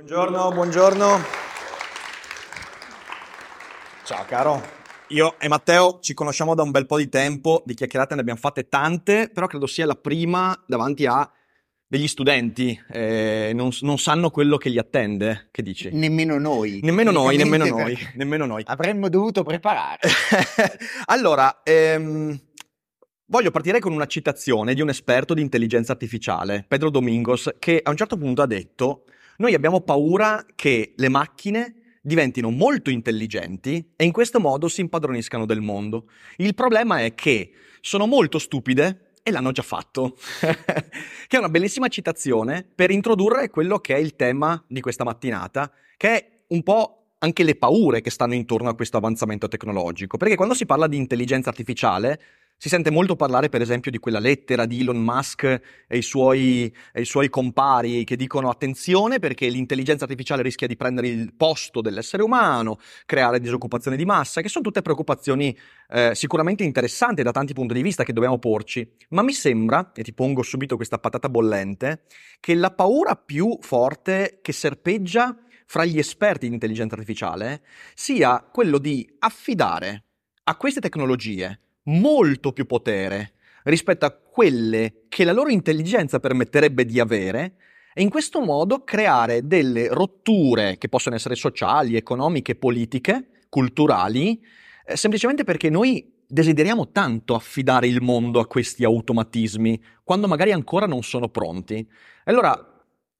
Buongiorno, buongiorno. Ciao caro. Io e Matteo ci conosciamo da un bel po' di tempo, di chiacchierate ne abbiamo fatte tante, però credo sia la prima davanti a degli studenti, eh, non, non, sanno quello che li attende. Che dici? Nemmeno noi. Nemmeno noi, nemmeno noi, nemmeno noi. Avremmo dovuto preparare. allora, ehm, voglio partire con una citazione di un esperto di intelligenza artificiale, Pedro Domingos, che a un certo punto ha detto: Noi abbiamo paura che le macchine diventino molto intelligenti e in questo modo si impadroniscano del mondo. Il problema è che sono molto stupide e l'hanno già fatto. che è una bellissima citazione per introdurre quello che è il tema di questa mattinata, che è un po' anche le paure che stanno intorno a questo avanzamento tecnologico. Perché quando si parla di intelligenza artificiale, si sente molto parlare, per esempio, di quella lettera di Elon Musk e i, suoi, e i suoi compari che dicono attenzione perché l'intelligenza artificiale rischia di prendere il posto dell'essere umano, creare disoccupazione di massa, che sono tutte preoccupazioni eh, sicuramente interessanti da tanti punti di vista che dobbiamo porci. Ma mi sembra, e ti pongo subito questa patata bollente, che la paura più forte che serpeggia fra gli esperti di intelligenza artificiale sia quello di affidare a queste tecnologie molto più potere rispetto a quelle che la loro intelligenza permetterebbe di avere e in questo modo creare delle rotture che possono essere sociali, economiche, politiche, culturali, eh, semplicemente perché noi desideriamo tanto affidare il mondo a questi automatismi quando magari ancora non sono pronti. Allora,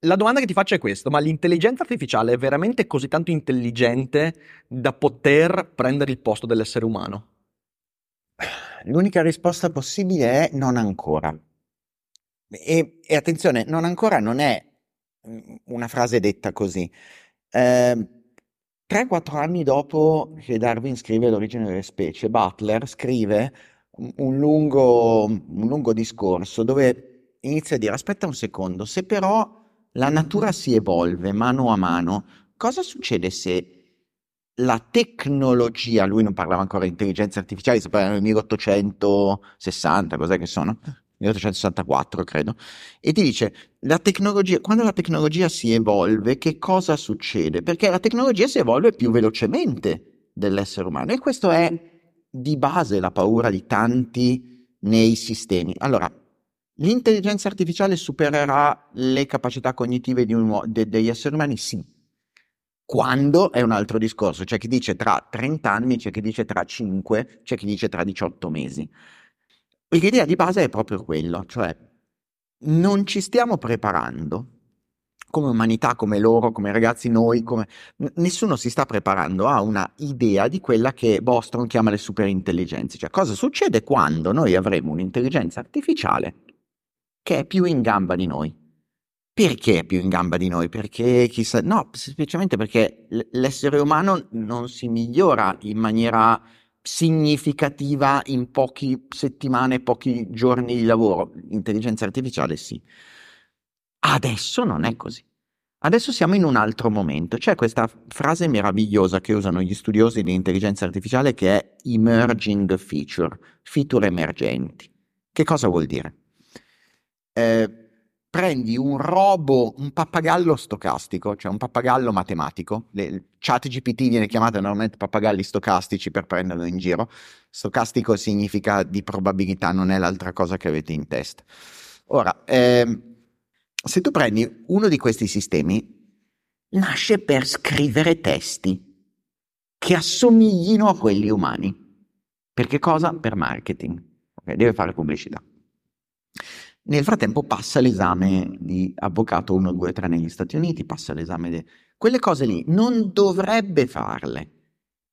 la domanda che ti faccio è questa, ma l'intelligenza artificiale è veramente così tanto intelligente da poter prendere il posto dell'essere umano? L'unica risposta possibile è non ancora. E, e attenzione, non ancora non è mm, una frase detta così. Eh, 3-4 anni dopo che Darwin scrive L'origine delle specie, Butler scrive un lungo, un lungo discorso dove inizia a dire aspetta un secondo, se però la natura si evolve mano a mano, cosa succede se la tecnologia, lui non parlava ancora di intelligenza artificiale, si parla nel 1860, cos'è che sono? 1864 credo, e ti dice, la tecnologia, quando la tecnologia si evolve, che cosa succede? Perché la tecnologia si evolve più velocemente dell'essere umano e questo è di base la paura di tanti nei sistemi. Allora, l'intelligenza artificiale supererà le capacità cognitive un, de, degli esseri umani? Sì, quando è un altro discorso, c'è chi dice tra 30 anni, c'è chi dice tra 5, c'è chi dice tra 18 mesi. L'idea di base è proprio quello, cioè non ci stiamo preparando come umanità, come loro, come ragazzi, noi, come... nessuno si sta preparando a una idea di quella che Boston chiama le superintelligenze, cioè cosa succede quando noi avremo un'intelligenza artificiale che è più in gamba di noi. Perché è più in gamba di noi? Perché chissà, no, semplicemente perché l'essere umano non si migliora in maniera significativa in poche settimane, pochi giorni di lavoro. L'intelligenza artificiale sì. Adesso non è così. Adesso siamo in un altro momento. C'è questa frase meravigliosa che usano gli studiosi di intelligenza artificiale che è emerging feature, feature emergenti. Che cosa vuol dire? Eh, prendi un robo, un pappagallo stocastico, cioè un pappagallo matematico, le, chat GPT viene chiamato normalmente pappagalli stocastici per prenderlo in giro, stocastico significa di probabilità, non è l'altra cosa che avete in testa. Ora, eh, se tu prendi uno di questi sistemi, nasce per scrivere testi che assomiglino a quelli umani. Per che cosa? Per marketing. Okay, deve fare pubblicità. Nel frattempo passa l'esame di avvocato 1, 2, 3 negli Stati Uniti, passa l'esame di... Quelle cose lì non dovrebbe farle.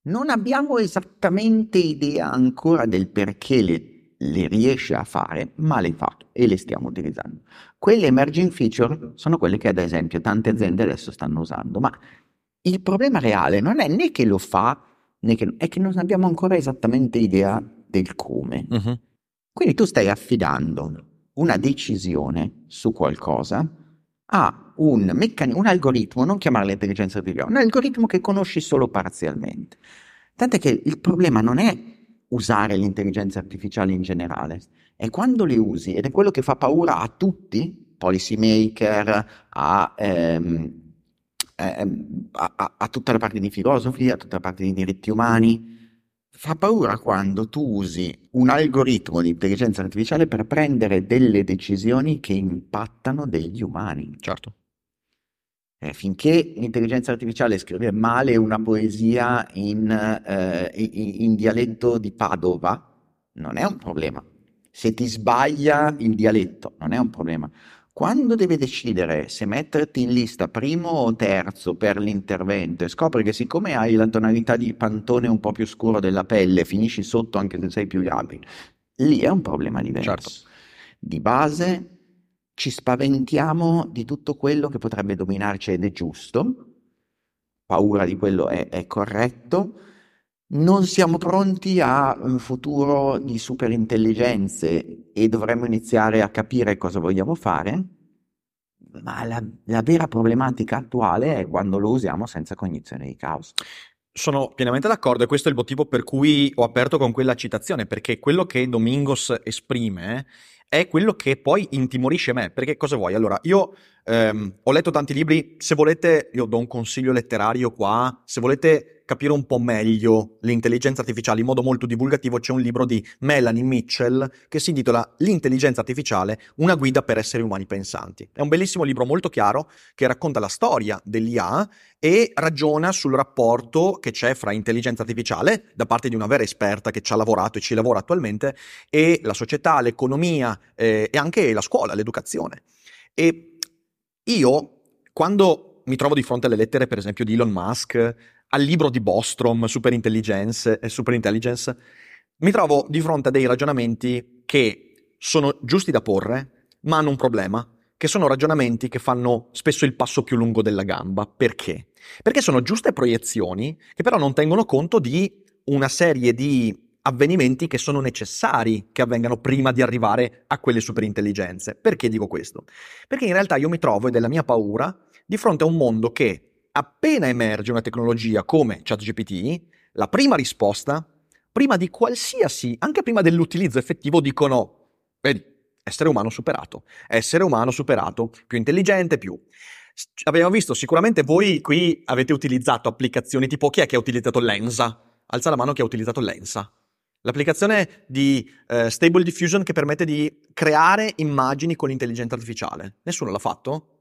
Non abbiamo esattamente idea ancora del perché le, le riesce a fare, ma le fa e le stiamo utilizzando. Quelle emerging feature sono quelle che ad esempio tante aziende adesso stanno usando, ma il problema reale non è né che lo fa, né che, è che non abbiamo ancora esattamente idea del come. Mhm. Quindi tu stai affidando una decisione su qualcosa a un, meccani- un algoritmo, non chiamarlo intelligenza artificiale, un algoritmo che conosci solo parzialmente. Tant'è che il problema non è usare l'intelligenza artificiale in generale, è quando le usi ed è quello che fa paura a tutti, policy maker, a, ehm, ehm, a- a- a tutta la parte di filosofia, a tutta la parte di diritti umani. Fa paura quando tu usi un algoritmo di intelligenza artificiale per prendere delle decisioni che impattano degli umani. Certo. Eh, finché l'intelligenza artificiale scrive male una poesia in, eh, in- in dialetto di Padova, non è un problema. Se ti sbaglia il dialetto, non è un problema. Quando deve decidere se metterti in lista primo o terzo per l'intervento e scopri che siccome hai la tonalità di pantone un po' più scuro della pelle, finisci sotto anche se sei più abile, lì è un problema diverso. Certo. Di base ci spaventiamo di tutto quello che potrebbe dominarci ed è giusto, paura di quello è, è corretto, non siamo pronti a un futuro di superintelligenze e dovremmo iniziare a capire cosa vogliamo fare, ma la, la vera problematica attuale è quando lo usiamo senza cognizione di causa. Sono pienamente d'accordo e questo è il motivo per cui ho aperto con quella citazione, perché quello che Domingos esprime è quello che poi intimorisce me. Perché cosa vuoi? Allora, io ehm, ho letto tanti libri, se volete, io do un consiglio letterario qua, se volete capire un po' meglio l'intelligenza artificiale in modo molto divulgativo, c'è un libro di Melanie Mitchell che si intitola L'intelligenza artificiale, una guida per esseri umani pensanti. È un bellissimo libro molto chiaro che racconta la storia dell'IA e ragiona sul rapporto che c'è fra intelligenza artificiale da parte di una vera esperta che ci ha lavorato e ci lavora attualmente e la società, l'economia eh, e anche la scuola, l'educazione. E io, quando mi trovo di fronte alle lettere, per esempio, di Elon Musk, al libro di Bostrom, Superintelligence, eh, Superintelligence, mi trovo di fronte a dei ragionamenti che sono giusti da porre, ma hanno un problema, che sono ragionamenti che fanno spesso il passo più lungo della gamba. Perché? Perché sono giuste proiezioni che però non tengono conto di una serie di avvenimenti che sono necessari che avvengano prima di arrivare a quelle superintelligenze. Perché dico questo? Perché in realtà io mi trovo, ed è la mia paura, di fronte a un mondo che appena emerge una tecnologia come ChatGPT, la prima risposta, prima di qualsiasi, anche prima dell'utilizzo effettivo, dicono, vedi, essere umano superato, essere umano superato, più intelligente, più... Abbiamo visto, sicuramente voi qui avete utilizzato applicazioni tipo chi è che ha utilizzato Lensa? Alza la mano chi ha utilizzato Lensa. L'applicazione di eh, Stable Diffusion che permette di creare immagini con l'intelligenza artificiale. Nessuno l'ha fatto?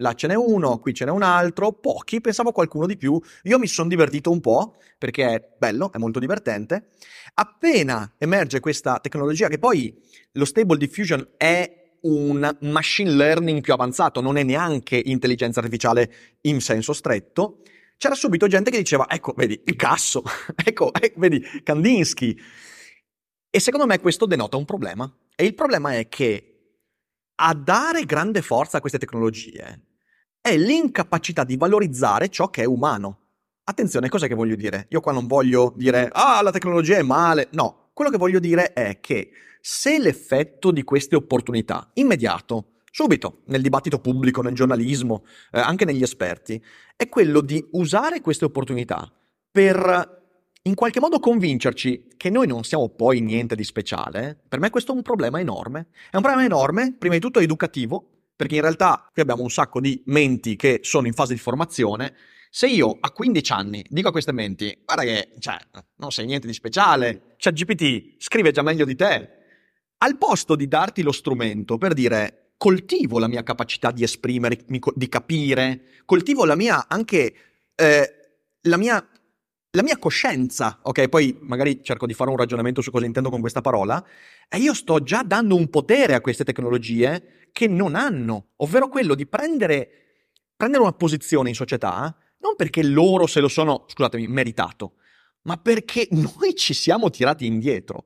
Là ce n'è uno, qui ce n'è un altro, pochi, pensavo qualcuno di più. Io mi sono divertito un po' perché è bello, è molto divertente. Appena emerge questa tecnologia, che poi lo Stable Diffusion è un machine learning più avanzato, non è neanche intelligenza artificiale in senso stretto, c'era subito gente che diceva, ecco, vedi, Picasso, ecco, ecco, vedi, Kandinsky. E secondo me questo denota un problema. E il problema è che a dare grande forza a queste tecnologie è l'incapacità di valorizzare ciò che è umano. Attenzione, cos'è che voglio dire? Io qua non voglio dire, ah, la tecnologia è male. No, quello che voglio dire è che se l'effetto di queste opportunità, immediato, subito, nel dibattito pubblico, nel giornalismo, eh, anche negli esperti, è quello di usare queste opportunità per in qualche modo convincerci che noi non siamo poi niente di speciale, per me questo è un problema enorme. È un problema enorme, prima di tutto educativo, perché in realtà qui abbiamo un sacco di menti che sono in fase di formazione. Se io a 15 anni dico a queste menti, guarda che cioè, non sei niente di speciale, cioè GPT scrive già meglio di te, al posto di darti lo strumento per dire coltivo la mia capacità di esprimere, di capire, coltivo la mia anche eh, la mia la mia coscienza, ok? Poi magari cerco di fare un ragionamento su cosa intendo con questa parola, e io sto già dando un potere a queste tecnologie che non hanno, ovvero quello di prendere, prendere una posizione in società, non perché loro se lo sono, scusatemi, meritato, ma perché noi ci siamo tirati indietro.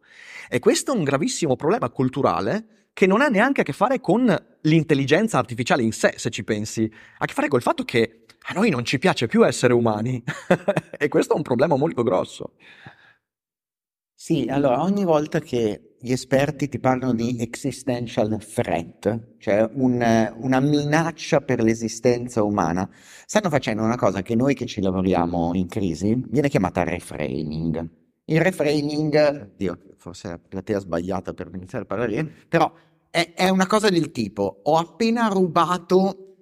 E questo è un gravissimo problema culturale che non ha neanche a che fare con l'intelligenza artificiale in sé, se ci pensi, ha a che fare col fatto che a noi non ci piace più essere umani e questo è un problema molto grosso. Sì, allora ogni volta che gli esperti ti parlano di existential threat, cioè un, una minaccia per l'esistenza umana, stanno facendo una cosa che noi che ci lavoriamo in crisi viene chiamata reframing. Il reframing, Dio, forse è la platea sbagliata per iniziare a parlare, però è, è una cosa del tipo, ho appena rubato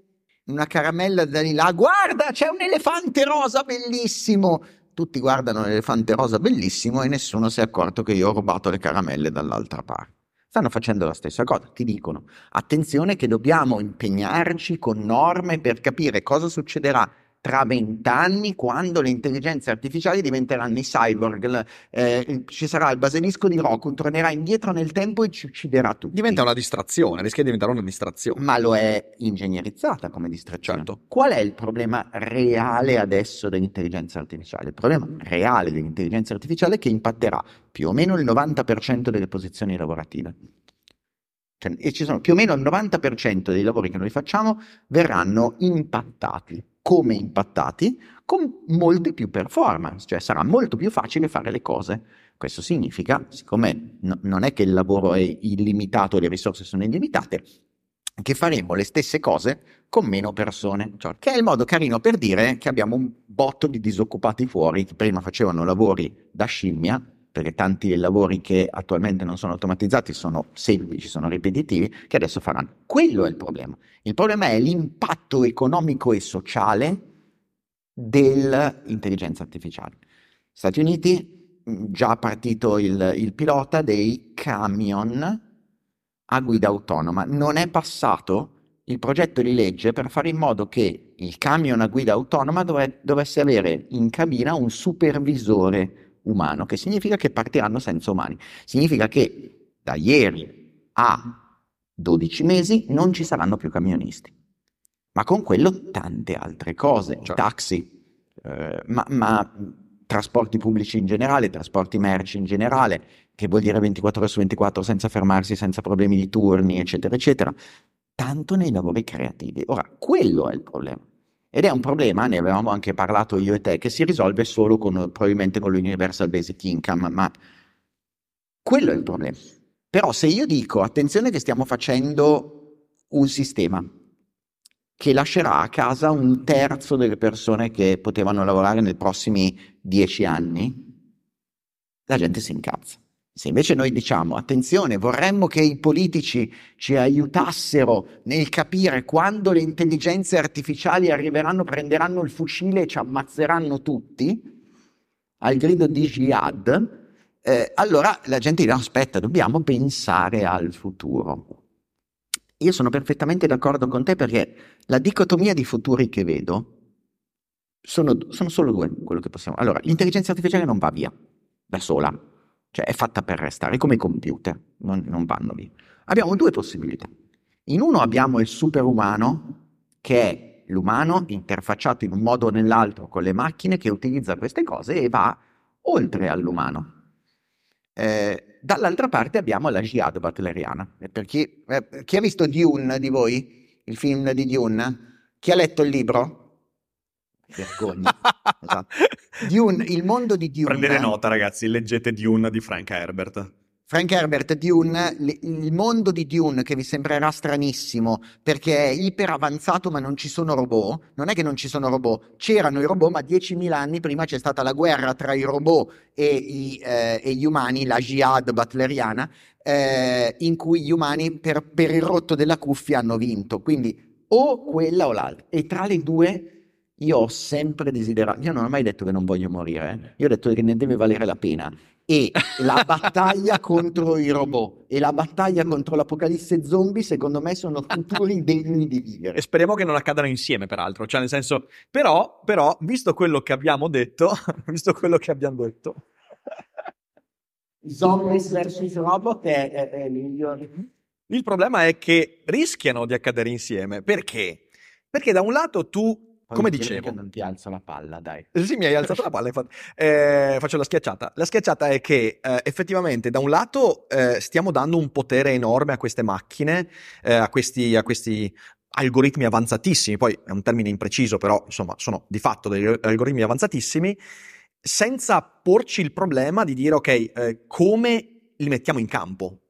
una caramella da di là, guarda c'è un elefante rosa bellissimo, tutti guardano l'elefante rosa bellissimo e nessuno si è accorto che io ho rubato le caramelle dall'altra parte. Stanno facendo la stessa cosa, ti dicono attenzione che dobbiamo impegnarci con norme per capire cosa succederà tra vent'anni, quando le intelligenze artificiali diventeranno i cyborg, eh, ci sarà il basilisco di Roku, tornerà indietro nel tempo e ci ucciderà tutti. Diventa una distrazione, rischia di diventare una distrazione. Ma lo è ingegnerizzata come distrazione. Certo. Qual è il problema reale adesso dell'intelligenza artificiale? Il problema reale dell'intelligenza artificiale è che impatterà più o meno il 90% delle posizioni lavorative. Cioè, e ci sono più o meno il 90% dei lavori che noi facciamo verranno impattati come impattati con molte più performance, cioè sarà molto più facile fare le cose. Questo significa, siccome no, non è che il lavoro è illimitato le risorse sono illimitate, che faremo le stesse cose con meno persone, cioè, che è il modo carino per dire che abbiamo un botto di disoccupati fuori che prima facevano lavori da scimmia, perché tanti dei lavori che attualmente non sono automatizzati sono semplici, sono ripetitivi, che adesso faranno. Quello è il problema. Il problema è l'impatto economico e sociale dell'intelligenza artificiale. Stati Uniti, già partito il, il pilota dei camion a guida autonoma. Non è passato il progetto di legge per fare in modo che il camion a guida autonoma dove, dovesse avere in cabina un supervisore umano, che significa che partiranno senza umani. Significa che da ieri a 12 mesi non ci saranno più camionisti, ma con quello tante altre cose, certo. taxi, eh, ma, ma, trasporti pubblici in generale, trasporti merci in generale, che vuol dire 24 ore su 24 senza fermarsi, senza problemi di turni, eccetera, eccetera, tanto nei lavori creativi. Ora, quello è il problema. Ed è un problema, ne avevamo anche parlato io e te, che si risolve solo con, probabilmente con l'Universal Basic Income, ma quello è il problema. Però se io dico, attenzione che stiamo facendo un sistema che lascerà a casa un terzo delle persone che potevano lavorare nei prossimi dieci anni, la gente si incazza. Se invece noi diciamo, attenzione, vorremmo che i politici ci aiutassero nel capire quando le intelligenze artificiali arriveranno, prenderanno il fucile e ci ammazzeranno tutti, al grido di jihad, eh, allora la gente dirà aspetta, dobbiamo pensare al futuro. Io sono perfettamente d'accordo con te perché la dicotomia di futuri che vedo sono, sono solo due, quello che possiamo. Allora, l'intelligenza artificiale non va via da sola, cioè è fatta per restare, come i computer, non, non vanno via. Abbiamo due possibilità. In uno abbiamo il superumano, che è l'umano interfacciato in un modo o nell'altro con le macchine che utilizza queste cose e va oltre all'umano. Eh, dall'altra parte abbiamo la jihad butleriana. Per chi, eh, chi, ha visto Dune di voi, il film di Dune? Chi ha letto il libro? Vergogna. esatto. Dune, il mondo di Dune. Prendete nota ragazzi, leggete Dune di Frank Herbert. Frank Herbert, Dune, il mondo di Dune che vi sembrerà stranissimo perché è iper avanzato ma non ci sono robot, non è che non ci sono robot, c'erano i robot ma 10.000 anni prima c'è stata la guerra tra i robot e, i, eh, e gli umani, la jihad butleriana, eh, in cui gli umani per, per il rotto della cuffia hanno vinto, quindi o quella o l'altra. E tra le due io ho sempre desiderato, io non ho mai detto che non voglio morire, eh? io ho detto che ne deve valere la pena e la battaglia contro i robot e la battaglia contro l'apocalisse zombie secondo me sono futuri degni di vivere. E speriamo che non accadano insieme peraltro, cioè nel senso, però, però visto quello che abbiamo detto, visto quello che abbiamo detto... Zombies vs robot è, è, è migliore. Il problema è che rischiano di accadere insieme, perché? Perché da un lato tu come dicevo, non ti alzo la palla, dai. Eh, sì, mi hai alzato la palla. Infatti. Eh, faccio la schiacciata. La schiacciata è che eh, effettivamente, da un lato, eh, stiamo dando un potere enorme a queste macchine, eh, a questi, a questi algoritmi avanzatissimi, poi è un termine impreciso, però insomma sono di fatto degli algoritmi avanzatissimi, senza porci il problema di dire ok, eh, come li mettiamo in campo?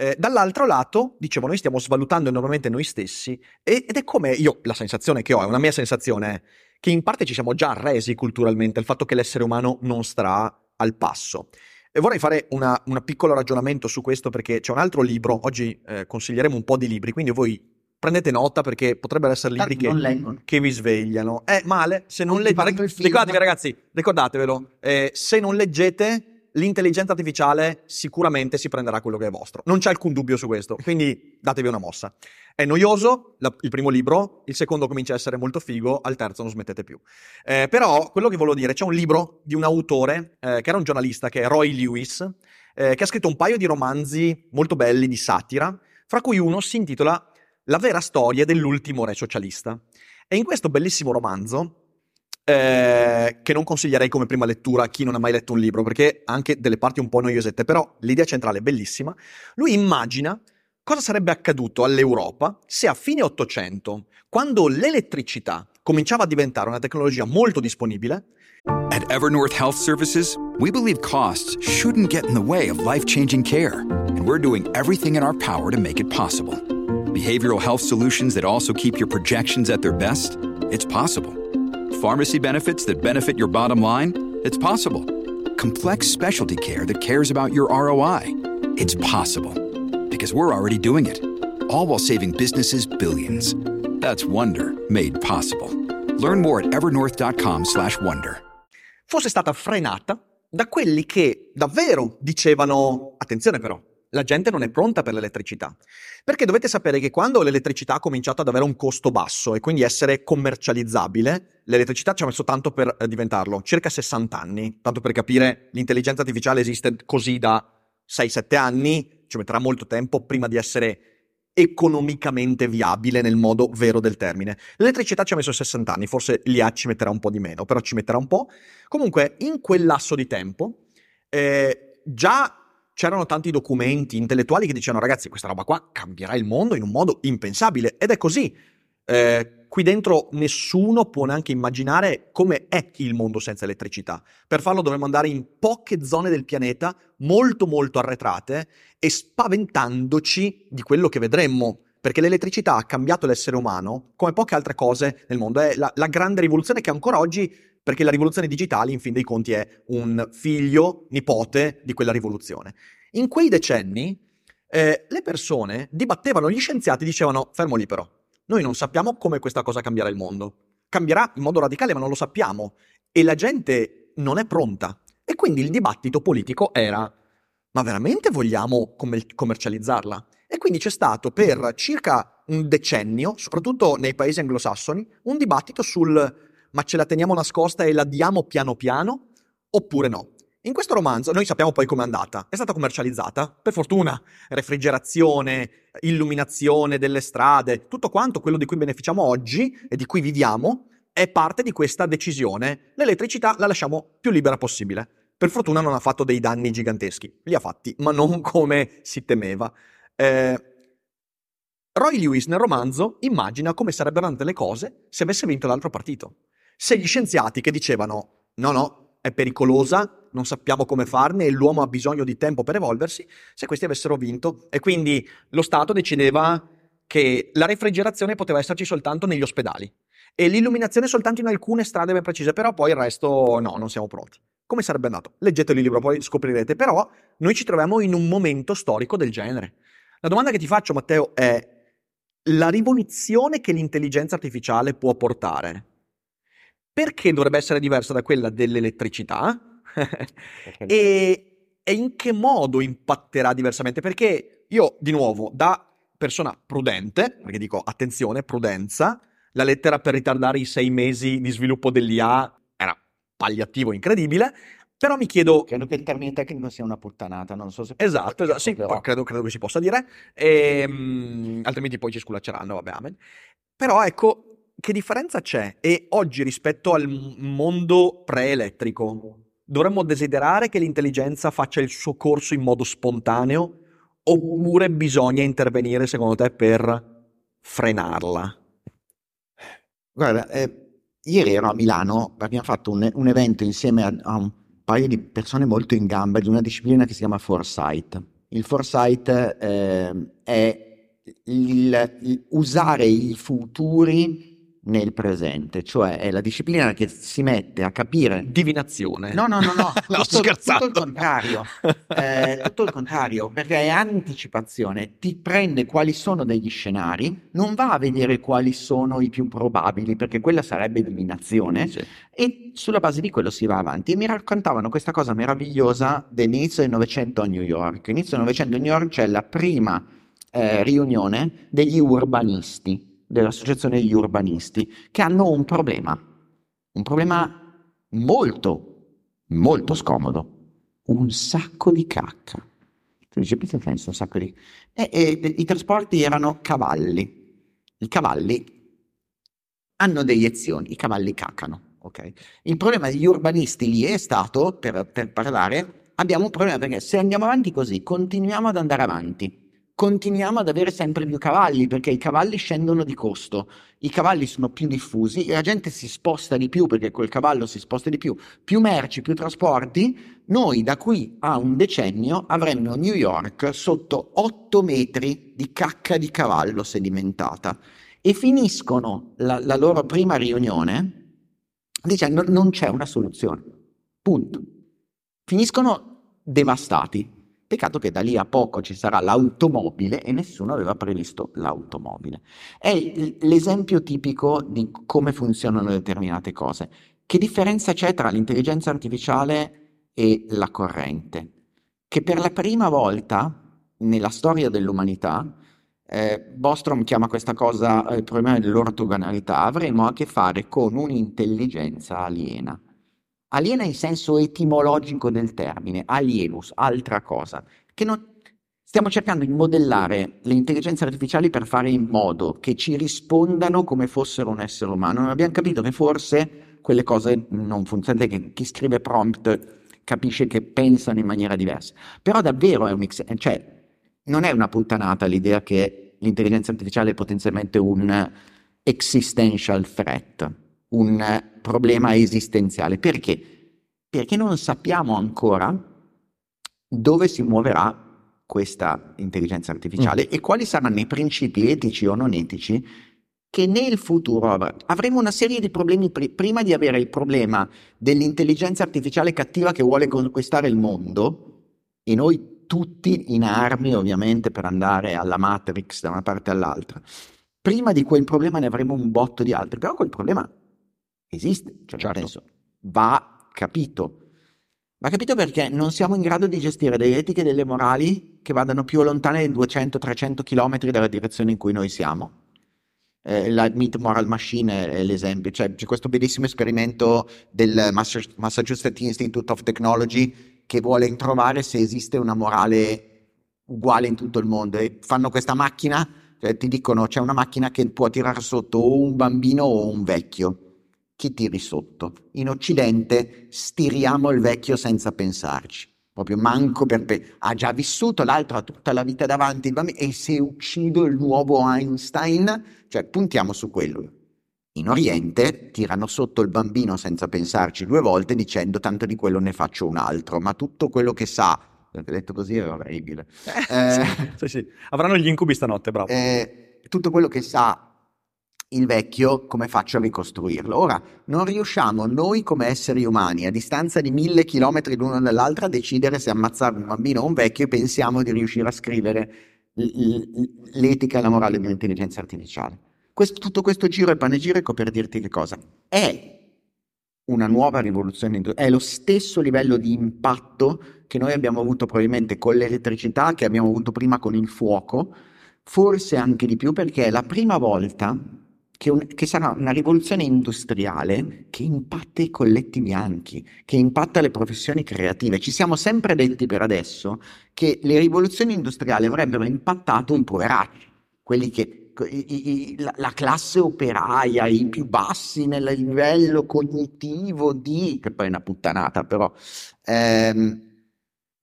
Eh, dall'altro lato, dicevo, noi stiamo svalutando enormemente noi stessi ed è come io, la sensazione che ho, è una mia sensazione, che in parte ci siamo già arresi culturalmente al fatto che l'essere umano non starà al passo. E vorrei fare un piccolo ragionamento su questo perché c'è un altro libro, oggi eh, consiglieremo un po' di libri, quindi voi prendete nota perché potrebbero essere libri che, che, vi svegliano. È male se non leggete. Ricordatevi ragazzi, ricordatevelo, eh, se non leggete l'intelligenza artificiale sicuramente si prenderà quello che è vostro. Non c'è alcun dubbio su questo, quindi datevi una mossa. È noioso la, il primo libro, il secondo comincia a essere molto figo, al terzo non smettete più. Eh, però quello che volevo dire, c'è un libro di un autore eh, che era un giornalista, che è Roy Lewis, eh, che ha scritto un paio di romanzi molto belli di satira, fra cui uno si intitola La vera storia dell'ultimo re socialista. E in questo bellissimo romanzo eh, che non consiglierei come prima lettura a chi non ha mai letto un libro, perché ha anche delle parti un po' noiosette, però l'idea centrale è bellissima. Lui immagina cosa sarebbe accaduto all'Europa se a fine Ottocento, quando l'elettricità cominciava a diventare una tecnologia molto disponibile, At Evernorth Health Services, we believe costs shouldn't get in the way of life-changing care, and we're doing everything in our power to make it possible. Behavioral health solutions that also keep your projections at their best? It's possible. Pharmacy benefits that benefit your bottom line? It's possible. Complex specialty care that cares about your ROI? It's possible. Because we're already doing it. All while saving businesses billions. That's Wonder made possible. Learn more at evernorth.com/wonder. Fosse stata frenata da quelli che davvero dicevano attenzione però la gente non è pronta per l'elettricità. Perché dovete sapere che quando l'elettricità ha cominciato ad avere un costo basso e quindi essere commercializzabile, l'elettricità ci ha messo tanto per eh, diventarlo, circa 60 anni. Tanto per capire, l'intelligenza artificiale esiste così da 6-7 anni, ci metterà molto tempo prima di essere economicamente viabile nel modo vero del termine. L'elettricità ci ha messo 60 anni, forse l'IA ci metterà un po' di meno, però ci metterà un po'. Comunque, in quel lasso di tempo, eh, già c'erano tanti documenti intellettuali che dicevano ragazzi questa roba qua cambierà il mondo in un modo impensabile ed è così. Eh, qui dentro nessuno può neanche immaginare come è il mondo senza elettricità. Per farlo dovremmo andare in poche zone del pianeta molto molto arretrate e spaventandoci di quello che vedremmo. Perché l'elettricità ha cambiato l'essere umano come poche altre cose nel mondo. È la, la grande rivoluzione che ancora oggi perché la rivoluzione digitale, in fin dei conti, è un figlio, nipote di quella rivoluzione. In quei decenni eh, le persone dibattevano, gli scienziati dicevano, fermo lì però, noi non sappiamo come questa cosa cambierà il mondo. Cambierà in modo radicale, ma non lo sappiamo. E la gente non è pronta. E quindi il dibattito politico era, ma veramente vogliamo com- commercializzarla? E quindi c'è stato per circa un decennio, soprattutto nei paesi anglosassoni, un dibattito sul ma ce la teniamo nascosta e la diamo piano piano? Oppure no? In questo romanzo, noi sappiamo poi com'è andata, è stata commercializzata, per fortuna, refrigerazione, illuminazione delle strade, tutto quanto quello di cui beneficiamo oggi e di cui viviamo è parte di questa decisione. L'elettricità la lasciamo più libera possibile. Per fortuna non ha fatto dei danni giganteschi, li ha fatti, ma non come si temeva. Eh, Roy Lewis nel romanzo immagina come sarebbero andate le cose se avesse vinto l'altro partito se gli scienziati che dicevano no, no, è pericolosa, non sappiamo come farne e l'uomo ha bisogno di tempo per evolversi, se questi avessero vinto e quindi lo Stato decideva che la refrigerazione poteva esserci soltanto negli ospedali e l'illuminazione soltanto in alcune strade ben precise, però poi il resto no, non siamo pronti. Come sarebbe andato? Leggetelo il libro, poi scoprirete, però noi ci troviamo in un momento storico del genere. La domanda che ti faccio, Matteo, è la rivoluzione che l'intelligenza artificiale può portare perché dovrebbe essere diversa da quella dell'elettricità? e, e in che modo impatterà diversamente? Perché io, di nuovo, da persona prudente, perché dico attenzione, prudenza, la lettera per ritardare i sei mesi di sviluppo dell'IA era pagliativo incredibile, però mi chiedo... Credo che il termine tecnico sia una puttanata, non so se... Esatto, esatto sì, credo, credo, che si possa dire, e, um, altrimenti poi ci sculacceranno, vabbè, amen. Però ecco, che differenza c'è? E oggi rispetto al mondo preelettrico, dovremmo desiderare che l'intelligenza faccia il suo corso in modo spontaneo oppure bisogna intervenire secondo te per frenarla? Guarda, eh, ieri ero a Milano, abbiamo fatto un, un evento insieme a, a, un paio di persone molto in gamba di una disciplina che si chiama Foresight. Il Foresight eh, è il, il usare i futuri nel presente, cioè è la disciplina che si mette a capire... Divinazione. No, no, no, no, no tutto, tutto, il contrario, eh, tutto il contrario, perché è anticipazione, ti prende quali sono degli scenari, non va a vedere quali sono i più probabili, perché quella sarebbe divinazione, sì. e sulla base di quello si va avanti. E mi raccontavano questa cosa meravigliosa dell'inizio del Novecento a New York. Inizio del Novecento a New York c'è la prima eh, riunione degli urbanisti dell'Associazione degli Urbanisti, che hanno un problema, un problema molto, molto scomodo, un sacco di cacca. Tu dici, che penso un sacco di... E, e, I trasporti erano cavalli. I cavalli hanno delle eiezioni, i cavalli caccano. Okay? Il problema degli urbanisti lì è stato, per, per parlare, abbiamo un problema perché se andiamo avanti così, continuiamo ad andare avanti continuiamo ad avere sempre più cavalli perché i cavalli scendono di costo, i cavalli sono più diffusi e la gente si sposta di più perché quel cavallo si sposta di più, più merci, più trasporti, noi da qui a un decennio avremmo New York sotto 8 metri di cacca di cavallo sedimentata. E finiscono la, la loro prima riunione dicendo non c'è una soluzione, punto. Finiscono devastati, Peccato che da lì a poco ci sarà l'automobile e nessuno aveva previsto l'automobile. È l'esempio tipico di come funzionano determinate cose. Che differenza c'è tra l'intelligenza artificiale e la corrente? Che per la prima volta nella storia dell'umanità, eh, Bostrom chiama questa cosa eh, il problema dell'ortogonalità, avremo a che fare con un'intelligenza aliena. Aliena in senso etimologico del termine, alienus, altra cosa, non... Stiamo cercando di modellare le intelligenze artificiali per fare in modo che ci rispondano come fossero un essere umano. Non abbiamo capito che forse quelle cose non funzionano, che chi scrive prompt capisce che pensano in maniera diversa. Però davvero è un mix, cioè non è una puttanata l'idea che l'intelligenza artificiale è potenzialmente un existential threat un problema esistenziale. Perché? Perché non sappiamo ancora dove si muoverà questa intelligenza artificiale mm. e quali saranno i principi etici o non etici che nel futuro avremo una serie di problemi pr- prima di avere il problema dell'intelligenza artificiale cattiva che vuole conquistare il mondo e noi tutti in armi ovviamente per andare alla Matrix da una parte all'altra. Prima di quel problema ne avremo un botto di altri, però quel problema esiste, cioè certo. senso, va capito. Va capito perché non siamo in grado di gestire delle etiche e delle morali che vadano più lontane di 200-300 km dalla direzione in cui noi siamo. Eh, la Meat Moral Machine è l'esempio, cioè, c'è questo bellissimo esperimento del Massachusetts Institute of Technology che vuole trovare se esiste una morale uguale in tutto il mondo e fanno questa macchina, cioè ti dicono c'è una macchina che può tirare sotto o un bambino o un vecchio chi tiri sotto. In Occidente stiriamo il vecchio senza pensarci. Proprio manco per pe- ha già vissuto, l'altro ha tutta la vita davanti, e se uccido il nuovo Einstein, cioè puntiamo su quello. In Oriente tirano sotto il bambino senza pensarci due volte dicendo tanto di quello ne faccio un altro, ma tutto quello che sa, detto così è orribile. Eh, sì, sì. Avranno gli incubi stanotte, bravo. Eh, tutto quello che sa il vecchio, come faccio a ricostruirlo? Ora, non riusciamo noi come esseri umani, a distanza di mille chilometri l'uno dall'altro, a decidere se ammazzare un bambino o un vecchio e pensiamo di riuscire a scrivere l'etica e la morale dell'intelligenza artificiale. Questo, tutto questo giro e panegirico per dirti che cosa? È una nuova rivoluzione è lo stesso livello di impatto che noi abbiamo avuto probabilmente con l'elettricità, che abbiamo avuto prima con il fuoco, forse anche di più perché è la prima volta che, un, che, sarà una rivoluzione industriale che impatta i colletti bianchi, che impatta le professioni creative. Ci siamo sempre detti per adesso che le rivoluzioni industriali avrebbero impattato i poveracci, quelli che i, i, la, la, classe operaia, i più bassi nel livello cognitivo di, che poi è una puttanata però, ehm,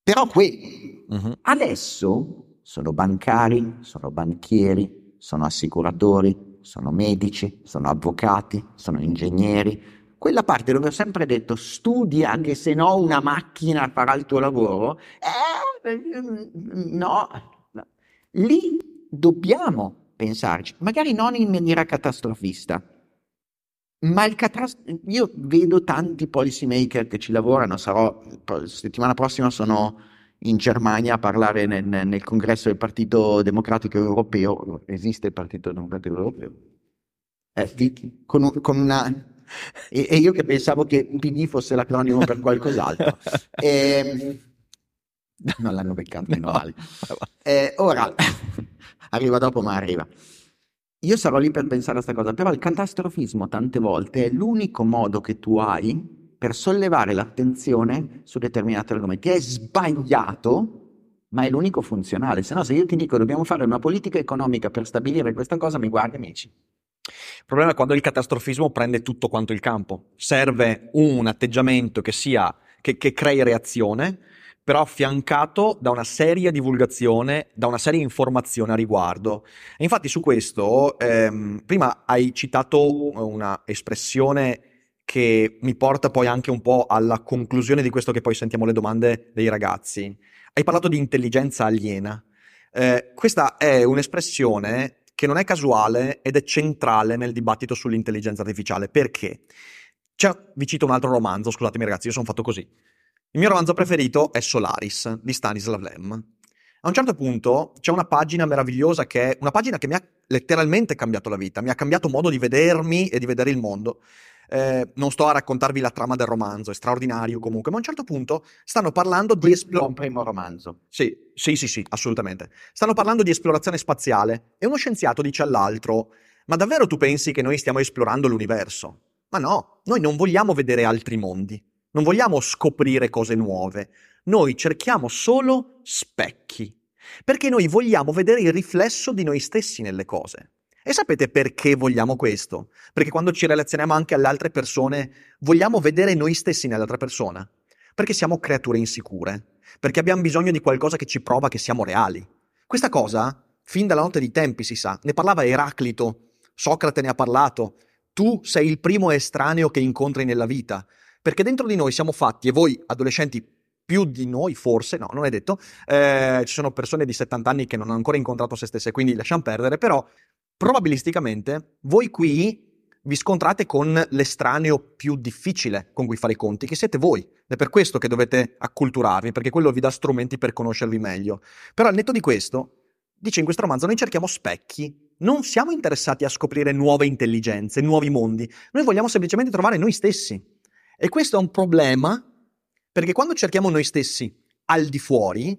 però quelli. Uh-huh. Adesso sono bancari, sono banchieri, sono assicuratori, sono medici, sono avvocati, sono ingegneri. Quella parte dove ho sempre detto studia che se no una macchina farà il tuo lavoro, eh, no, lì dobbiamo pensarci, magari non in maniera catastrofista, ma il catast- io vedo tanti policy maker che ci lavorano, sarò, settimana prossima sono in Germania a parlare nel, nel congresso del Partito Democratico Europeo, esiste il Partito Democratico Europeo, eh, con, con, una... E, e, io che pensavo che PD fosse l'acronimo per qualcos'altro. E, ehm, non l'hanno beccato no. male. Eh, ora, arriva dopo ma arriva. Io sarò lì per pensare a questa cosa, però il catastrofismo tante volte è l'unico modo che tu hai per sollevare l'attenzione su determinati argomenti. È sbagliato, ma è l'unico funzionale. Se no, se io ti dico dobbiamo fare una politica economica per stabilire questa cosa, mi guardi amici. Il problema è quando il catastrofismo prende tutto quanto il campo. Serve un atteggiamento che sia, che, che crei reazione, però affiancato da una seria divulgazione, da una seria informazione a riguardo. E infatti su questo, ehm, prima hai citato una espressione che mi porta poi anche un po' alla conclusione di questo che poi sentiamo le domande dei ragazzi. Hai parlato di intelligenza aliena. Eh, questa è un'espressione che non è casuale ed è centrale nel dibattito sull'intelligenza artificiale. Perché? C'è, vi cito un altro romanzo, scusatemi ragazzi, io sono fatto così. Il mio romanzo preferito è Solaris di Stanislav Lem. A un certo punto c'è una pagina meravigliosa che è una pagina che mi ha letteralmente cambiato la vita, mi ha cambiato modo di vedermi e di vedere il mondo. Eh, non sto a raccontarvi la trama del romanzo, è straordinario comunque, ma a un certo punto stanno parlando di esplorazione. un primo romanzo. Sì, sì, sì, sì, assolutamente. Stanno parlando di esplorazione spaziale e uno scienziato dice all'altro: Ma davvero tu pensi che noi stiamo esplorando l'universo? Ma no, noi non vogliamo vedere altri mondi, non vogliamo scoprire cose nuove, noi cerchiamo solo specchi, perché noi vogliamo vedere il riflesso di noi stessi nelle cose. E sapete perché vogliamo questo? Perché quando ci relazioniamo anche alle altre persone, vogliamo vedere noi stessi nell'altra persona. Perché siamo creature insicure. Perché abbiamo bisogno di qualcosa che ci prova che siamo reali. Questa cosa, fin dalla notte dei tempi si sa, ne parlava Eraclito, Socrate ne ha parlato. Tu sei il primo estraneo che incontri nella vita. Perché dentro di noi siamo fatti, e voi adolescenti più di noi, forse, no, non è detto, eh, ci sono persone di 70 anni che non hanno ancora incontrato se stesse, quindi lasciamo perdere, però probabilisticamente voi qui vi scontrate con l'estraneo più difficile con cui fare i conti, che siete voi. È per questo che dovete acculturarvi, perché quello vi dà strumenti per conoscervi meglio. Però al netto di questo, dice in questo romanzo, noi cerchiamo specchi, non siamo interessati a scoprire nuove intelligenze, nuovi mondi, noi vogliamo semplicemente trovare noi stessi. E questo è un problema, perché quando cerchiamo noi stessi al di fuori,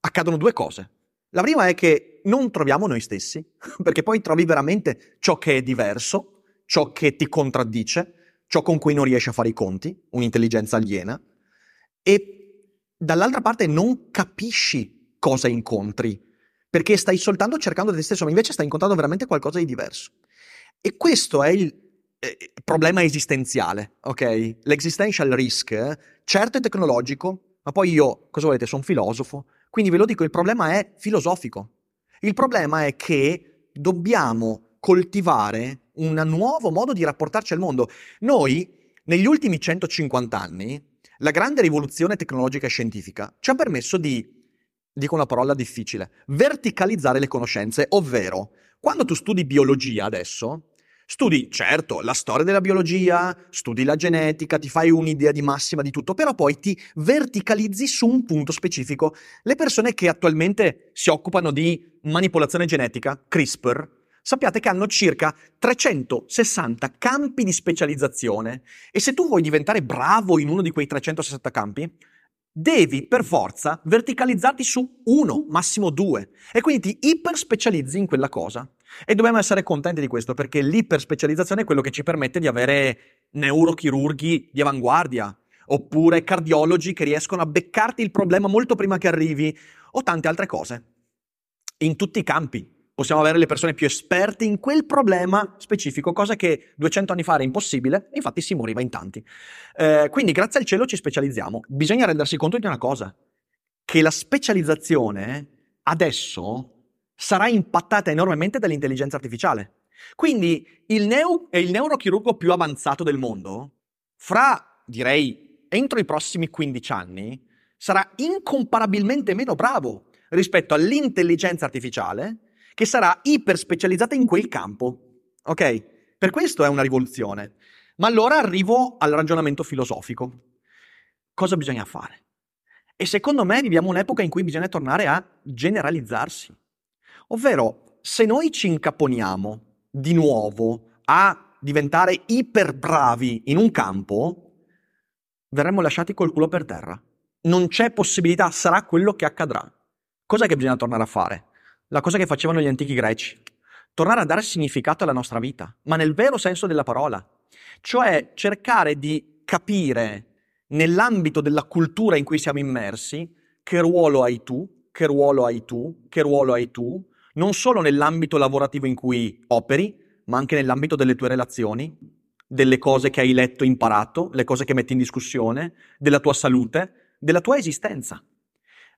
accadono due cose. La prima è che non troviamo noi stessi, perché poi trovi veramente ciò che è diverso, ciò che ti contraddice, ciò con cui non riesci a fare i conti, un'intelligenza aliena, e dall'altra parte non capisci cosa incontri, perché stai soltanto cercando te stesso, ma invece stai incontrando veramente qualcosa di diverso. E questo è il eh, problema esistenziale, ok? L'existential risk, eh, certo è tecnologico, ma poi io, cosa volete, sono filosofo, quindi ve lo dico, il problema è filosofico. Il problema è che dobbiamo coltivare un nuovo modo di rapportarci al mondo. Noi, negli ultimi 150 anni, la grande rivoluzione tecnologica e scientifica ci ha permesso di, dico una parola difficile, verticalizzare le conoscenze, ovvero quando tu studi biologia adesso, Studi, certo, la storia della biologia, studi la genetica, ti fai un'idea di massima di tutto, però poi ti verticalizzi su un punto specifico. Le persone che attualmente si occupano di manipolazione genetica, CRISPR, sappiate che hanno circa 360 campi di specializzazione e se tu vuoi diventare bravo in uno di quei 360 campi, devi per forza verticalizzarti su uno, massimo due, e quindi ti iperspecializzi in quella cosa. E dobbiamo essere contenti di questo perché l'iperspecializzazione è quello che ci permette di avere neurochirurghi di avanguardia, oppure cardiologi che riescono a beccarti il problema molto prima che arrivi, o tante altre cose. In tutti i campi possiamo avere le persone più esperte in quel problema specifico, cosa che 200 anni fa era impossibile, infatti si moriva in tanti. Eh, quindi grazie al cielo ci specializziamo. Bisogna rendersi conto di una cosa, che la specializzazione adesso sarà impattata enormemente dall'intelligenza artificiale. Quindi il, neo- il neurochirurgo più avanzato del mondo, fra, direi, entro i prossimi 15 anni, sarà incomparabilmente meno bravo rispetto all'intelligenza artificiale che sarà iper specializzata in quel campo. Ok? Per questo è una rivoluzione. Ma allora arrivo al ragionamento filosofico. Cosa bisogna fare? E secondo me viviamo un'epoca in cui bisogna tornare a generalizzarsi. Ovvero, se noi ci incaponiamo di nuovo a diventare iper bravi in un campo, verremo lasciati col culo per terra. Non c'è possibilità, sarà quello che accadrà. Cos'è che bisogna tornare a fare? La cosa che facevano gli antichi greci. Tornare a dare significato alla nostra vita, ma nel vero senso della parola. Cioè cercare di capire nell'ambito della cultura in cui siamo immersi che ruolo hai tu, che ruolo hai tu, che ruolo hai tu, non solo nell'ambito lavorativo in cui operi, ma anche nell'ambito delle tue relazioni, delle cose che hai letto e imparato, le cose che metti in discussione, della tua salute, della tua esistenza.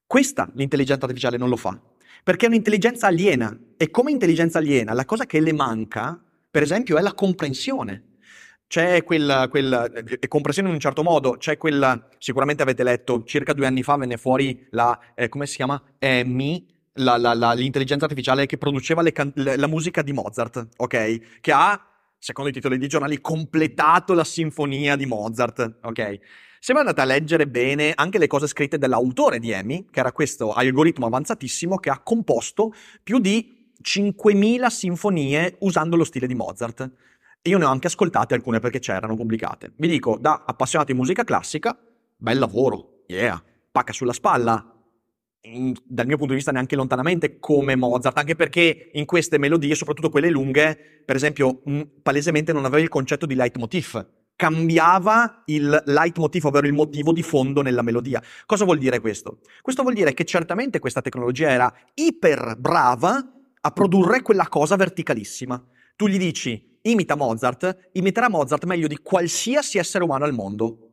Questa l'intelligenza artificiale non lo fa, perché è un'intelligenza aliena e come intelligenza aliena la cosa che le manca, per esempio, è la comprensione. C'è quella, quella eh, comprensione in un certo modo, c'è quella, sicuramente avete letto, circa due anni fa venne fuori la, eh, come si chiama? Eh, Mi, la, la, la, l'intelligenza artificiale che produceva can- la musica di Mozart, ok? Che ha, secondo i titoli di giornali, completato la sinfonia di Mozart, ok? Se voi andate a leggere bene anche le cose scritte dall'autore di Emi, che era questo algoritmo avanzatissimo che ha composto più di 5.000 sinfonie usando lo stile di Mozart. Io ne ho anche ascoltate alcune perché c'erano pubblicate. Vi dico, da appassionato di musica classica, bel lavoro, yeah, pacca sulla spalla, dal mio punto di vista neanche lontanamente come Mozart, anche perché in queste melodie, soprattutto quelle lunghe, per esempio, palesemente non aveva il concetto di leitmotiv, cambiava il leitmotiv, ovvero il motivo di fondo nella melodia. Cosa vuol dire questo? Questo vuol dire che certamente questa tecnologia era iper brava a produrre quella cosa verticalissima. Tu gli dici imita Mozart, imiterà Mozart meglio di qualsiasi essere umano al mondo.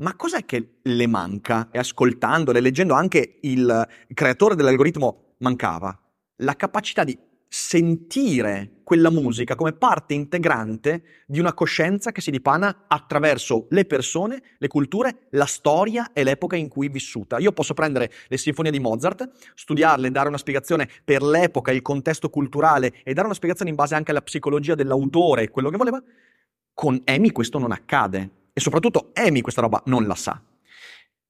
Ma cos'è che le manca? E ascoltandole, leggendo anche il creatore dell'algoritmo, mancava la capacità di sentire quella musica come parte integrante di una coscienza che si dipana attraverso le persone, le culture, la storia e l'epoca in cui è vissuta. Io posso prendere le sinfonie di Mozart, studiarle, dare una spiegazione per l'epoca, il contesto culturale e dare una spiegazione in base anche alla psicologia dell'autore e quello che voleva. Con Amy questo non accade e soprattutto Amy questa roba non la sa.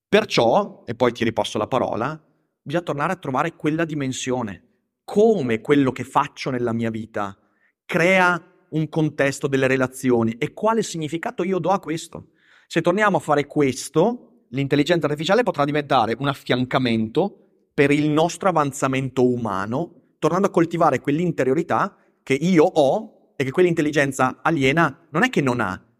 Perciò, e poi ti riposto la parola, bisogna tornare a trovare quella dimensione. Come quello che faccio nella mia vita crea un contesto delle relazioni e quale significato io do a questo. Se torniamo a fare questo, l'intelligenza artificiale potrà diventare un affiancamento per il nostro avanzamento umano, tornando a coltivare quell'interiorità che io ho e che quell'intelligenza aliena non è che non ha,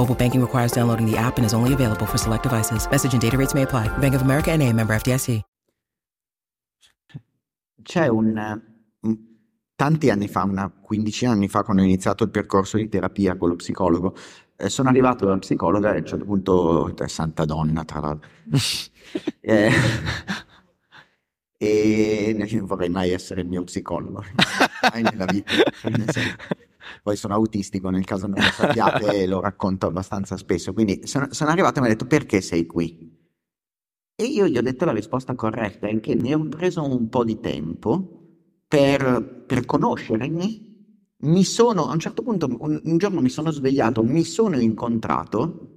Mobile banking requires downloading the app and is only available for select devices. Message and data rates may apply. Bank of America NA, member FDIC. C'è un... Tanti anni fa, una quindicina anni fa, quando ho iniziato il percorso di terapia con lo psicologo, eh, sono arrivato dalla psicologa e a un certo punto, santa donna tra l'altro, eh, e non vorrei mai essere il mio psicologo, mai nella vita. Poi sono autistico, nel caso non lo sappiate, lo racconto abbastanza spesso. Quindi sono, sono arrivato e mi ha detto perché sei qui? E io gli ho detto la risposta corretta, è che mi ho preso un po' di tempo per, per conoscermi. Mi sono, a un certo punto, un, un giorno mi sono svegliato, mi sono incontrato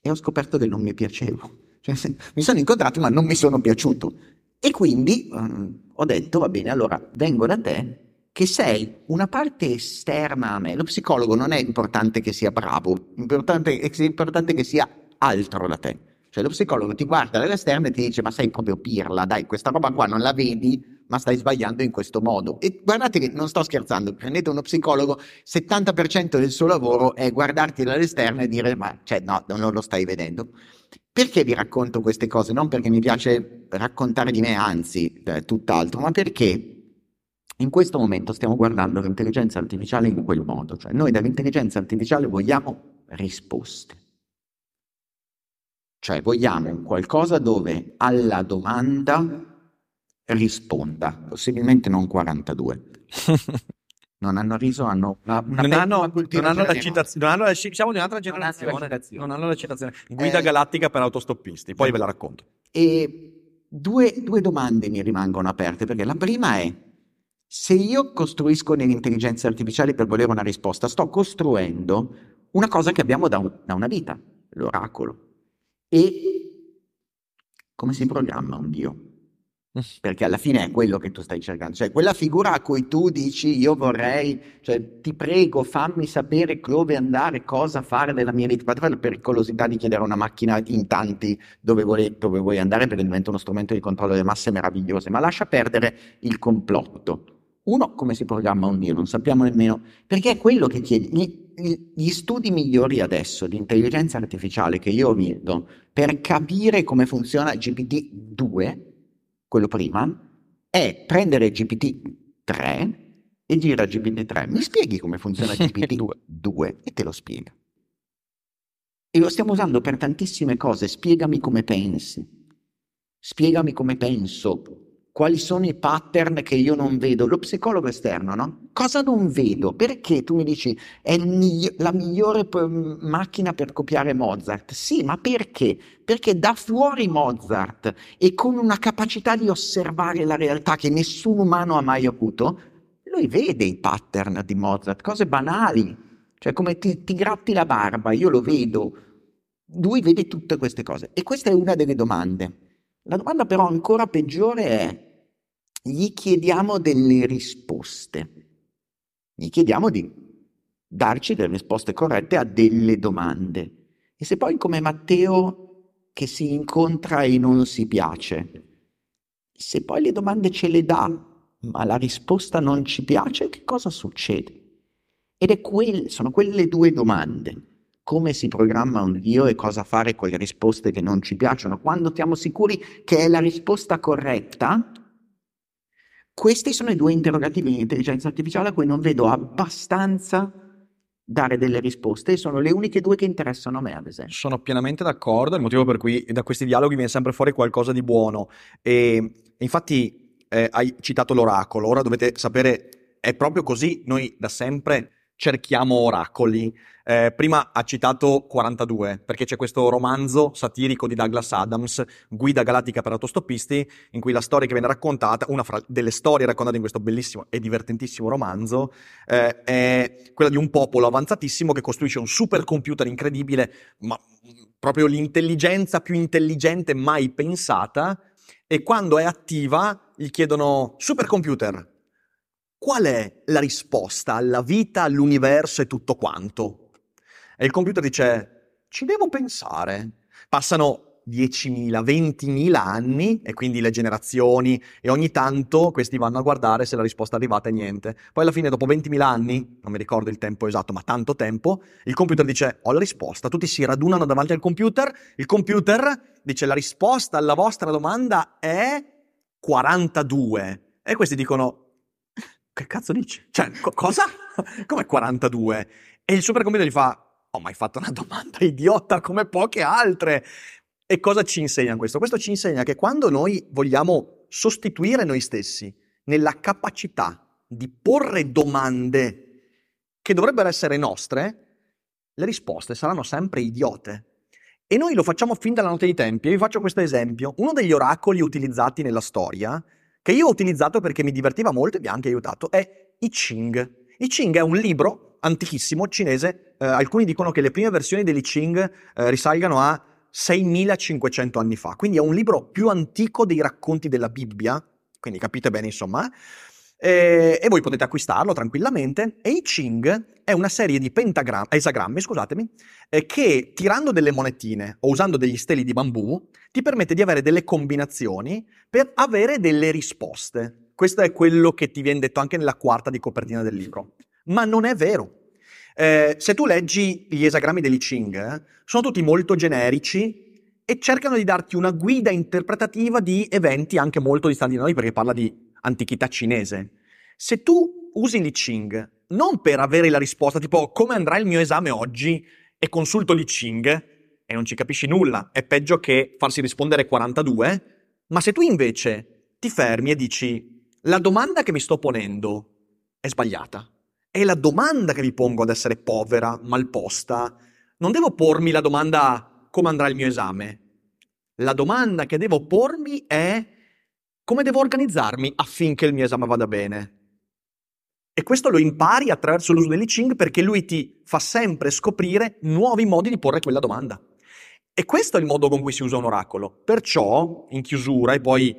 e ho scoperto che non mi piacevo. Cioè, mi sono incontrato ma non mi sono piaciuto. E quindi um, ho detto, va bene, allora vengo da te che sei una parte esterna a me. Lo psicologo non è importante che sia bravo, importante, è importante che sia altro da te. Cioè lo psicologo ti guarda dall'esterno e ti dice ma sei proprio pirla, dai, questa roba qua non la vedi, ma stai sbagliando in questo modo. E guardate che non sto scherzando, prendete uno psicologo, 70% del suo lavoro è guardarti dall'esterno e dire ma cioè, no, non lo stai vedendo. Perché vi racconto queste cose? Non perché mi piace raccontare di me, anzi, eh, tutt'altro, ma perché in questo momento stiamo guardando l'intelligenza artificiale in quel modo, cioè noi dall'intelligenza artificiale vogliamo risposte. Cioè vogliamo qualcosa dove alla domanda risponda, possibilmente non 42. Non hanno riso, hanno una, una non, hanno, non hanno la citazione, non hanno la, siamo di un'altra generazione, non hanno la citazione. Guida eh, galattica per autostoppisti, poi ve la racconto. E due, due domande mi rimangono aperte, perché la prima è, se io costruisco nell'intelligenza artificiale per volere una risposta, sto costruendo una cosa che abbiamo da, un, da una vita, l'oracolo. E come si programma un Dio? Perché alla fine è quello che tu stai cercando, cioè quella figura a cui tu dici io vorrei, cioè ti prego fammi sapere dove andare, cosa fare nella mia vita, per la pericolosità di chiedere a una macchina in tanti dove vuoi, dove vuoi andare perché diventa uno strumento di controllo delle masse meravigliose, ma lascia perdere il complotto. Uno, come si programma un Dio? Non sappiamo nemmeno, perché è quello che chiedi. Gli, gli studi migliori adesso di intelligenza artificiale che io vedo per capire come funziona GPT-2 quello prima, è prendere GPT-3 e dire a GPT-3 mi spieghi come funziona GPT-2 e te lo spiega. E lo stiamo usando per tantissime cose, spiegami come pensi, spiegami come penso, quali sono i pattern che io non vedo. Lo psicologo esterno, no? Cosa non vedo? Perché tu mi dici è migli- la migliore p- macchina per copiare Mozart? Sì, ma perché? Perché da fuori Mozart e con una capacità di osservare la realtà che nessun umano ha mai avuto, lui vede i pattern di Mozart, cose banali, cioè come ti, ti gratti la barba, io lo vedo. Lui vede tutte queste cose. E questa è una delle domande. La domanda però ancora peggiore è gli chiediamo delle risposte. Gli chiediamo di darci delle risposte corrette a delle domande. E se poi come Matteo che si incontra e non si piace, se poi le domande ce le dà, ma la risposta non ci piace, che cosa succede? Ed è quel, sono quelle due domande. Come si programma un Dio e cosa fare con le risposte che non ci piacciono? Quando siamo sicuri che è la risposta corretta, questi sono i due interrogativi di intelligenza artificiale a cui non vedo abbastanza dare delle risposte e sono le uniche due che interessano a me, ad esempio. Sono pienamente d'accordo, è il motivo per cui da questi dialoghi viene sempre fuori qualcosa di buono. E infatti eh, hai citato l'oracolo, ora dovete sapere, è proprio così, noi da sempre cerchiamo oracoli. Eh, prima ha citato 42, perché c'è questo romanzo satirico di Douglas Adams, Guida galattica per autostoppisti, in cui la storia che viene raccontata, una fra delle storie raccontate in questo bellissimo e divertentissimo romanzo, eh, è quella di un popolo avanzatissimo che costruisce un supercomputer incredibile, ma proprio l'intelligenza più intelligente mai pensata, e quando è attiva gli chiedono supercomputer, Qual è la risposta alla vita, all'universo e tutto quanto? E il computer dice, ci devo pensare. Passano 10.000, 20.000 anni e quindi le generazioni e ogni tanto questi vanno a guardare se la risposta è arrivata e niente. Poi alla fine dopo 20.000 anni, non mi ricordo il tempo esatto, ma tanto tempo, il computer dice ho la risposta, tutti si radunano davanti al computer, il computer dice la risposta alla vostra domanda è 42 e questi dicono che cazzo dici? Cioè, co- cosa? Come 42? E il supercomputer gli fa, oh, ma hai fatto una domanda idiota come poche altre. E cosa ci insegna questo? Questo ci insegna che quando noi vogliamo sostituire noi stessi nella capacità di porre domande che dovrebbero essere nostre, le risposte saranno sempre idiote. E noi lo facciamo fin dalla notte dei tempi. vi faccio questo esempio. Uno degli oracoli utilizzati nella storia che io ho utilizzato perché mi divertiva molto e mi ha anche aiutato, è I Ching. I Ching è un libro antichissimo cinese, eh, alcuni dicono che le prime versioni dell'I Ching eh, risalgano a 6500 anni fa, quindi è un libro più antico dei racconti della Bibbia, quindi capite bene insomma, e, e voi potete acquistarlo tranquillamente. E I Ching è una serie di pentagrammi, esagrammi, scusatemi, eh, che tirando delle monetine o usando degli steli di bambù ti permette di avere delle combinazioni per avere delle risposte. Questo è quello che ti viene detto anche nella quarta di copertina del libro. Ma non è vero. Eh, se tu leggi gli esagrammi dell'I Ching, eh, sono tutti molto generici e cercano di darti una guida interpretativa di eventi anche molto distanti da noi, perché parla di antichità cinese. Se tu usi l'I Ching non per avere la risposta tipo come andrà il mio esame oggi e consulto l'I Ching e non ci capisci nulla, è peggio che farsi rispondere 42, ma se tu invece ti fermi e dici la domanda che mi sto ponendo è sbagliata, è la domanda che mi pongo ad essere povera, malposta, non devo pormi la domanda come andrà il mio esame. La domanda che devo pormi è come devo organizzarmi affinché il mio esame vada bene. E questo lo impari attraverso l'uso dell'I Ching perché lui ti fa sempre scoprire nuovi modi di porre quella domanda. E questo è il modo con cui si usa un oracolo. Perciò, in chiusura, e poi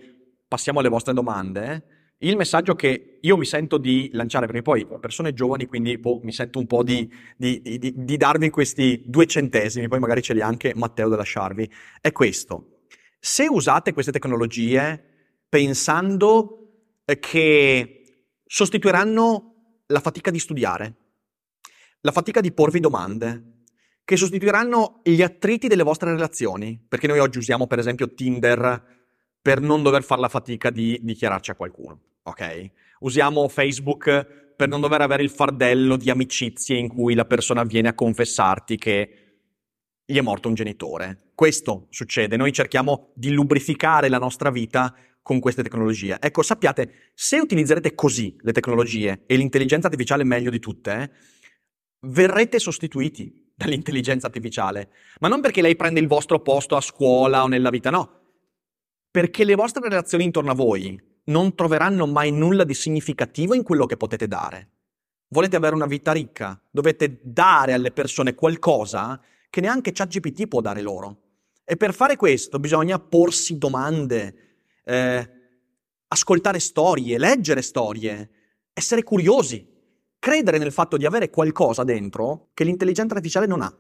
passiamo alle vostre domande, il messaggio che io mi sento di lanciare, perché poi persone giovani, quindi boh, mi sento un po' di, di, di, di, darvi questi due centesimi, poi magari ce li ha anche Matteo da lasciarvi, è questo. Se usate queste tecnologie pensando che sostituiranno la fatica di studiare, la fatica di porvi domande, che sostituiranno gli attriti delle vostre relazioni, perché noi oggi usiamo per esempio Tinder per non dover fare la fatica di dichiararci a qualcuno ok? Usiamo Facebook per non dover avere il fardello di amicizie in cui la persona viene a confessarti che gli è morto un genitore. Questo succede, noi cerchiamo di lubrificare la nostra vita con queste tecnologie. Ecco, sappiate, se utilizzerete così le tecnologie e l'intelligenza artificiale meglio di tutte, verrete sostituiti dall'intelligenza artificiale, ma non perché lei prende il vostro posto a scuola o nella vita, no, perché le vostre relazioni intorno a voi non troveranno mai nulla di significativo in quello che potete dare. Volete avere una vita ricca? Dovete dare alle persone qualcosa che neanche ChatGPT può dare loro. E per fare questo bisogna porsi domande, eh, ascoltare storie, leggere storie, essere curiosi, credere nel fatto di avere qualcosa dentro che l'intelligenza artificiale non ha.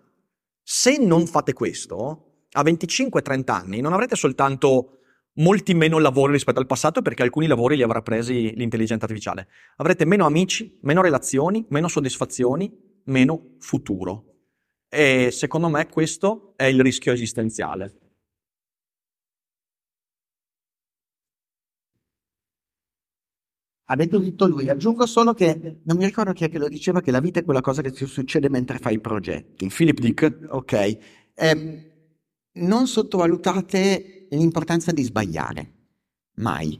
Se non fate questo, a 25-30 anni non avrete soltanto molti meno lavori rispetto al passato perché alcuni lavori li avrà presi l'intelligenza artificiale. Avrete meno amici, meno relazioni, meno soddisfazioni, meno futuro. E secondo me questo è il rischio esistenziale. Ha detto tutto lui, aggiungo solo che non mi ricordo chi è che lo diceva che la vita è quella cosa che ti succede mentre fai progetti. Philip Dick. Ok. Eh, non sottovalutate l'importanza di sbagliare. Mai.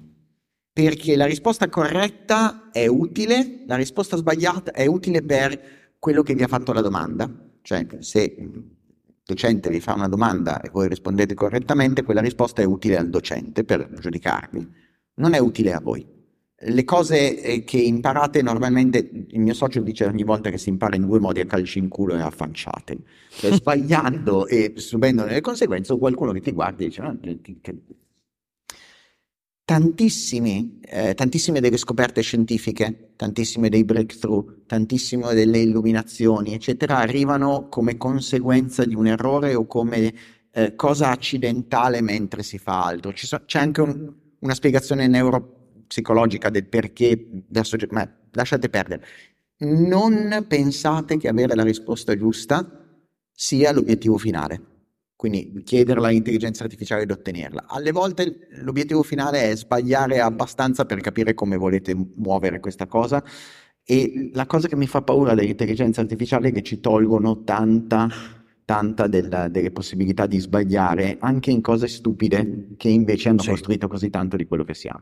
Perché la risposta corretta è utile, la risposta sbagliata è utile per quello che vi ha fatto la domanda. Cioè, se il docente vi fa una domanda e voi rispondete correttamente, quella risposta è utile al docente per giudicarvi. Non è utile a voi. Le cose eh, che imparate normalmente, il mio socio dice ogni volta che si impara in due modi a calci in culo e a fanciate, cioè, sbagliando e subendo le conseguenze, qualcuno che ti guarda e dice no, che... Tantissimi, eh, tantissime delle scoperte scientifiche, tantissime dei breakthrough, tantissime delle illuminazioni, eccetera, arrivano come conseguenza di un errore o come eh, cosa accidentale mentre si fa altro. So, c'è anche un, una spiegazione neuro psicologica del perché, adesso, ma lasciate perdere. Non pensate che avere la risposta giusta sia l'obiettivo finale, quindi chiedere all'intelligenza artificiale di ottenerla. Alle volte l'obiettivo finale è sbagliare abbastanza per capire come volete muovere questa cosa e la cosa che mi fa paura dell'intelligenza artificiale è che ci tolgono tanta tanta della, delle possibilità di sbagliare anche in cose stupide che invece hanno sì. costruito così tanto di quello che siamo.